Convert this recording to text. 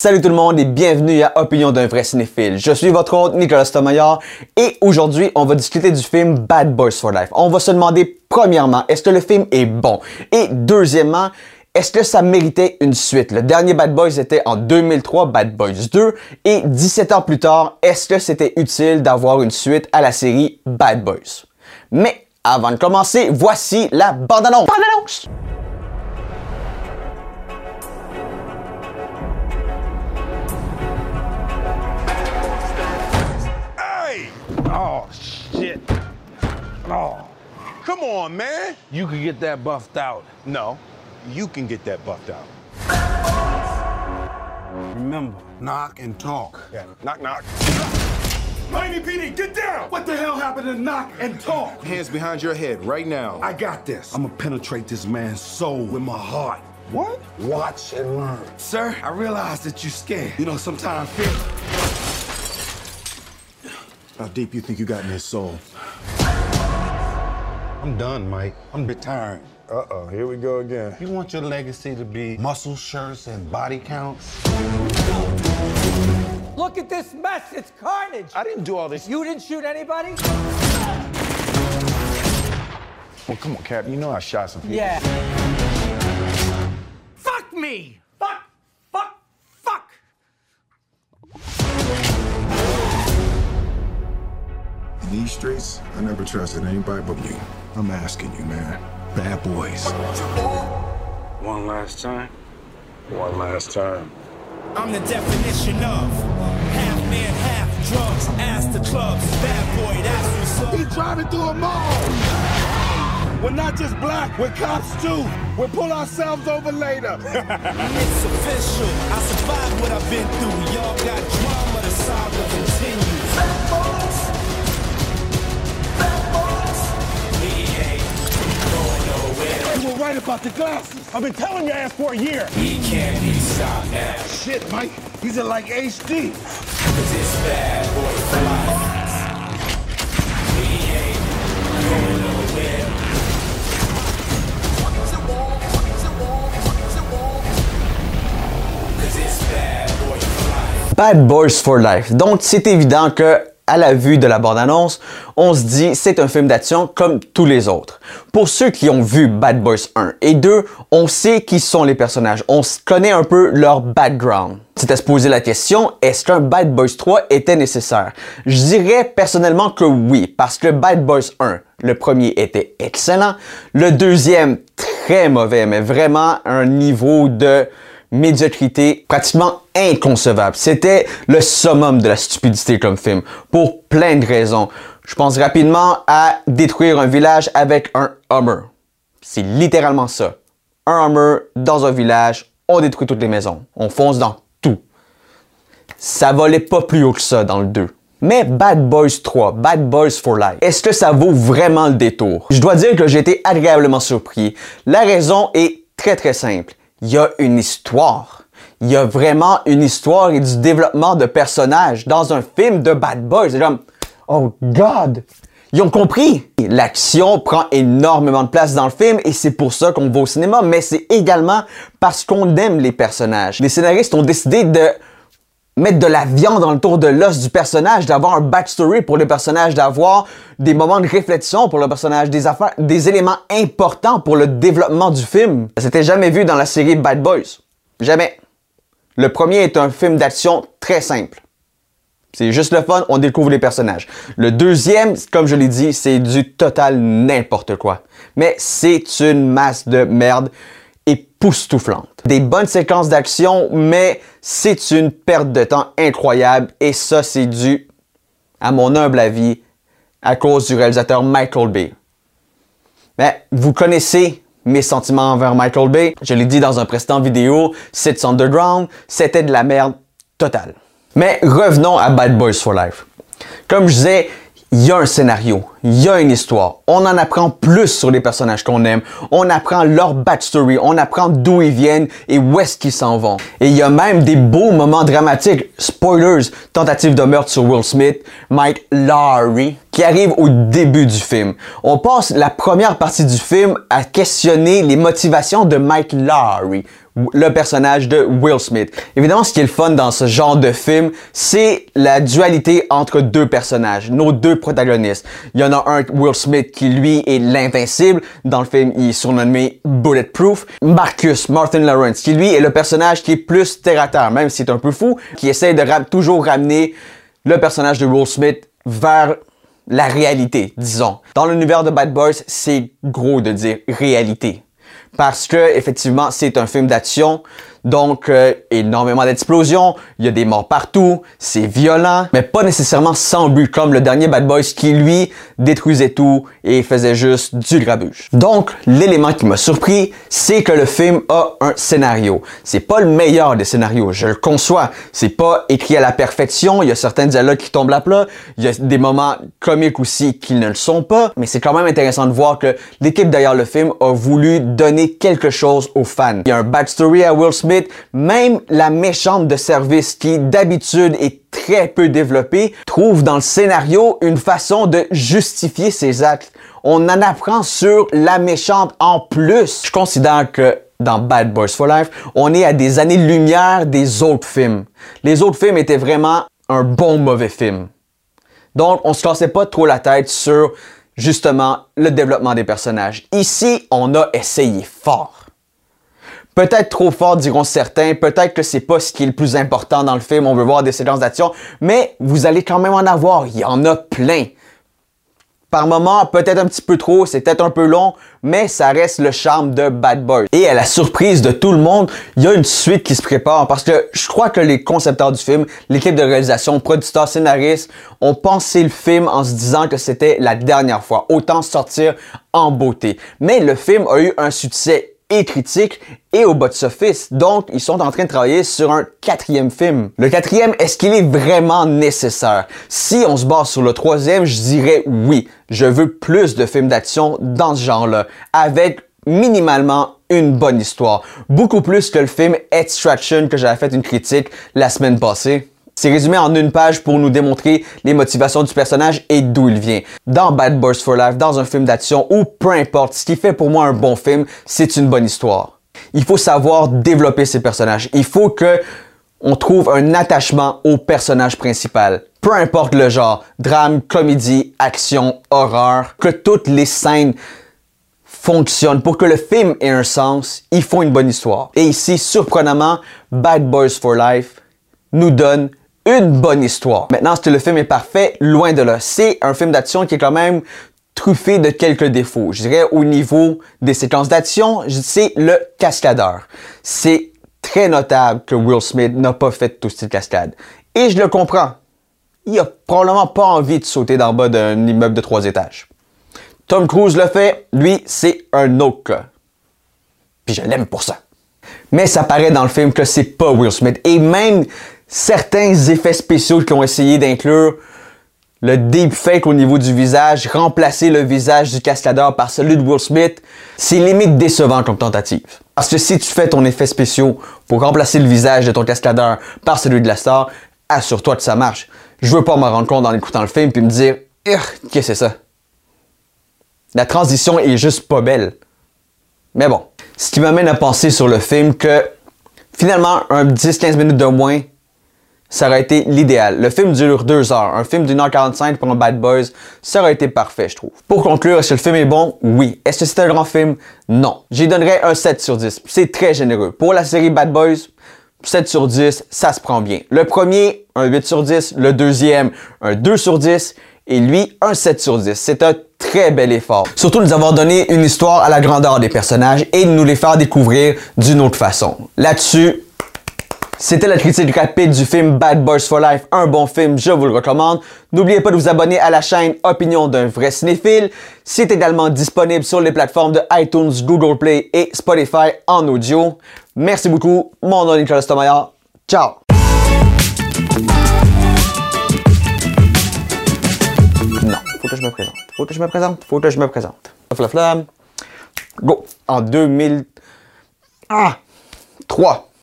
Salut tout le monde et bienvenue à Opinion d'un vrai cinéphile. Je suis votre hôte Nicolas Tomaillard et aujourd'hui on va discuter du film Bad Boys for Life. On va se demander premièrement est-ce que le film est bon? Et deuxièmement est-ce que ça méritait une suite? Le dernier Bad Boys était en 2003, Bad Boys 2, et 17 ans plus tard, est-ce que c'était utile d'avoir une suite à la série Bad Boys? Mais avant de commencer, voici la bande-annonce! Bande-annonce! Come on, man. You could get that buffed out. No, you can get that buffed out. Remember, knock and talk. Yeah, knock, knock. Miami PD, get down! What the hell happened to knock and talk? Hands behind your head right now. I got this. I'm gonna penetrate this man's soul with my heart. what? Watch and learn. Sir, I realize that you're scared. You know, sometimes fear. How deep you think you got in his soul? I'm done, Mike. I'm retiring. Uh-oh, here we go again. You want your legacy to be muscle shirts and body counts? Look at this mess. It's carnage. I didn't do all this. You didn't shoot anybody? Well, come on, Cap. You know I shot some people. Yeah. Fuck me. These streets, I never trusted anybody but you. I'm asking you, man. Bad boys. One last time. One last time. I'm the definition of half man, half drugs. Ask the clubs, bad boy, that's what's up. He trying to do them all. We're not just black, we're cops too. We'll pull ourselves over later. It's official. I survived what I've been through. Y'all got the glasses. I've been telling your ass for a year. We can't be stopped now. Shit, Mike. These are like HD. Cause it's bad boy for life. We ain't going nowhere. Cause it's bad boy for life. Bad Boys for Life. Donc, c'est évident que à la vue de la bande-annonce, on se dit c'est un film d'action comme tous les autres. Pour ceux qui ont vu Bad Boys 1 et 2, on sait qui sont les personnages, on connaît un peu leur background. C'était se poser la question, est-ce qu'un Bad Boys 3 était nécessaire? Je dirais personnellement que oui, parce que Bad Boys 1, le premier était excellent, le deuxième très mauvais, mais vraiment un niveau de médiocrité pratiquement inconcevable. C'était le summum de la stupidité comme film, pour plein de raisons. Je pense rapidement à détruire un village avec un Hummer. C'est littéralement ça. Un Hummer dans un village, on détruit toutes les maisons. On fonce dans tout. Ça volait pas plus haut que ça dans le 2. Mais Bad Boys 3, Bad Boys for Life, est-ce que ça vaut vraiment le détour? Je dois dire que j'ai été agréablement surpris. La raison est très très simple. Il y a une histoire. Il y a vraiment une histoire et du développement de personnages dans un film de Bad Boys. C'est comme, oh God! Ils ont compris. L'action prend énormément de place dans le film et c'est pour ça qu'on va au cinéma, mais c'est également parce qu'on aime les personnages. Les scénaristes ont décidé de mettre de la viande dans le tour de l'os du personnage, d'avoir un backstory pour le personnage, d'avoir des moments de réflexion pour le personnage, des affaires, des éléments importants pour le développement du film. Ça s'était jamais vu dans la série Bad Boys. Jamais. Le premier est un film d'action très simple. C'est juste le fun, on découvre les personnages. Le deuxième, comme je l'ai dit, c'est du total n'importe quoi. Mais c'est une masse de merde époustouflante. Des bonnes séquences d'action, mais c'est une perte de temps incroyable et ça, c'est dû, à mon humble avis, à cause du réalisateur Michael Bay. Mais vous connaissez mes sentiments envers Michael Bay. Je l'ai dit dans un précédent vidéo, Sits Underground, c'était de la merde totale. Mais revenons à Bad Boys for Life. Comme je disais, il y a un scénario, il y a une histoire. On en apprend plus sur les personnages qu'on aime. On apprend leur backstory, on apprend d'où ils viennent et où est-ce qu'ils s'en vont. Et il y a même des beaux moments dramatiques. Spoilers, tentative de meurtre sur Will Smith, Mike Lowry, qui arrive au début du film. On passe la première partie du film à questionner les motivations de Mike Lowry, le personnage de Will Smith. Évidemment, ce qui est le fun dans ce genre de film, c'est la dualité entre deux personnages, nos deux protagonistes. Il y en a un, Will Smith, qui lui est l'invincible. Dans le film, il est surnommé Bulletproof. Marcus, Martin Lawrence, qui lui est le personnage qui est plus terre à terre, même si c'est un peu fou, qui essaie de toujours ramener le personnage de Will Smith vers la réalité, disons. Dans l'univers de Bad Boys, c'est gros de dire réalité parce que effectivement c'est un film d'action donc euh, énormément d'explosions, il y a des morts partout, c'est violent, mais pas nécessairement sans but comme le dernier Bad Boys qui lui détruisait tout et faisait juste du grabuge. Donc l'élément qui m'a surpris, c'est que le film a un scénario. C'est pas le meilleur des scénarios, je le conçois. C'est pas écrit à la perfection, il y a certains dialogues qui tombent à plat, il y a des moments comiques aussi qui ne le sont pas, mais c'est quand même intéressant de voir que l'équipe derrière le film a voulu donner quelque chose aux fans. Il y a un backstory à Will Smith même la méchante de service qui d'habitude est très peu développée, trouve dans le scénario une façon de justifier ses actes. On en apprend sur la méchante en plus. Je considère que dans Bad Boys for Life, on est à des années-lumière des autres films. Les autres films étaient vraiment un bon mauvais film. Donc, on se cassait pas trop la tête sur justement le développement des personnages. Ici, on a essayé fort. Peut-être trop fort, diront certains. Peut-être que c'est pas ce qui est le plus important dans le film. On veut voir des séquences d'action. Mais vous allez quand même en avoir. Il y en a plein. Par moment, peut-être un petit peu trop, c'est peut-être un peu long, mais ça reste le charme de Bad Boys. Et à la surprise de tout le monde, il y a une suite qui se prépare parce que je crois que les concepteurs du film, l'équipe de réalisation, producteurs, scénaristes, ont pensé le film en se disant que c'était la dernière fois. Autant sortir en beauté. Mais le film a eu un succès et critique et au box-office. Donc, ils sont en train de travailler sur un quatrième film. Le quatrième, est-ce qu'il est vraiment nécessaire? Si on se base sur le troisième, je dirais oui. Je veux plus de films d'action dans ce genre-là, avec minimalement une bonne histoire. Beaucoup plus que le film Extraction que j'avais fait une critique la semaine passée. C'est résumé en une page pour nous démontrer les motivations du personnage et d'où il vient. Dans Bad Boys for Life, dans un film d'action ou peu importe, ce qui fait pour moi un bon film, c'est une bonne histoire. Il faut savoir développer ces personnages. Il faut que on trouve un attachement au personnage principal. Peu importe le genre, drame, comédie, action, horreur, que toutes les scènes fonctionnent. Pour que le film ait un sens, il faut une bonne histoire. Et ici, surprenamment, Bad Boys for Life nous donne une bonne histoire. Maintenant, que le film est parfait? Loin de là. C'est un film d'action qui est quand même truffé de quelques défauts. Je dirais au niveau des séquences d'action, c'est le cascadeur. C'est très notable que Will Smith n'a pas fait tout style cascade. Et je le comprends. Il a probablement pas envie de sauter d'en bas d'un immeuble de trois étages. Tom Cruise le fait, lui, c'est un autre. Puis je l'aime pour ça. Mais ça paraît dans le film que c'est pas Will Smith. Et même certains effets spéciaux qui ont essayé d'inclure le deepfake au niveau du visage, remplacer le visage du cascadeur par celui de Will Smith, c'est limite décevant comme tentative. Parce que si tu fais ton effet spécial pour remplacer le visage de ton cascadeur par celui de la star, assure-toi que ça marche. Je veux pas me rendre compte en écoutant le film puis me dire qu'est-ce que c'est ça? La transition est juste pas belle. Mais bon, ce qui m'amène à penser sur le film que finalement un 10-15 minutes de moins ça aurait été l'idéal. Le film dure deux heures. Un film d'une heure 45 pour un Bad Boys, ça aurait été parfait, je trouve. Pour conclure, est-ce que le film est bon? Oui. Est-ce que c'est un grand film? Non. J'y donnerais un 7 sur 10. C'est très généreux. Pour la série Bad Boys, 7 sur 10, ça se prend bien. Le premier, un 8 sur 10. Le deuxième, un 2 sur 10. Et lui, un 7 sur 10. C'est un très bel effort. Surtout nous avoir donné une histoire à la grandeur des personnages et de nous les faire découvrir d'une autre façon. Là-dessus, c'était la critique rapide du film Bad Boys for Life, un bon film, je vous le recommande. N'oubliez pas de vous abonner à la chaîne Opinion d'un vrai cinéphile. C'est également disponible sur les plateformes de iTunes, Google Play et Spotify en audio. Merci beaucoup, mon nom est Nicolas Tomaya. Ciao! Non, faut que je me présente. Faut que je me présente. Faut que je me présente. Flam. Go. En 2000... Ah! 3.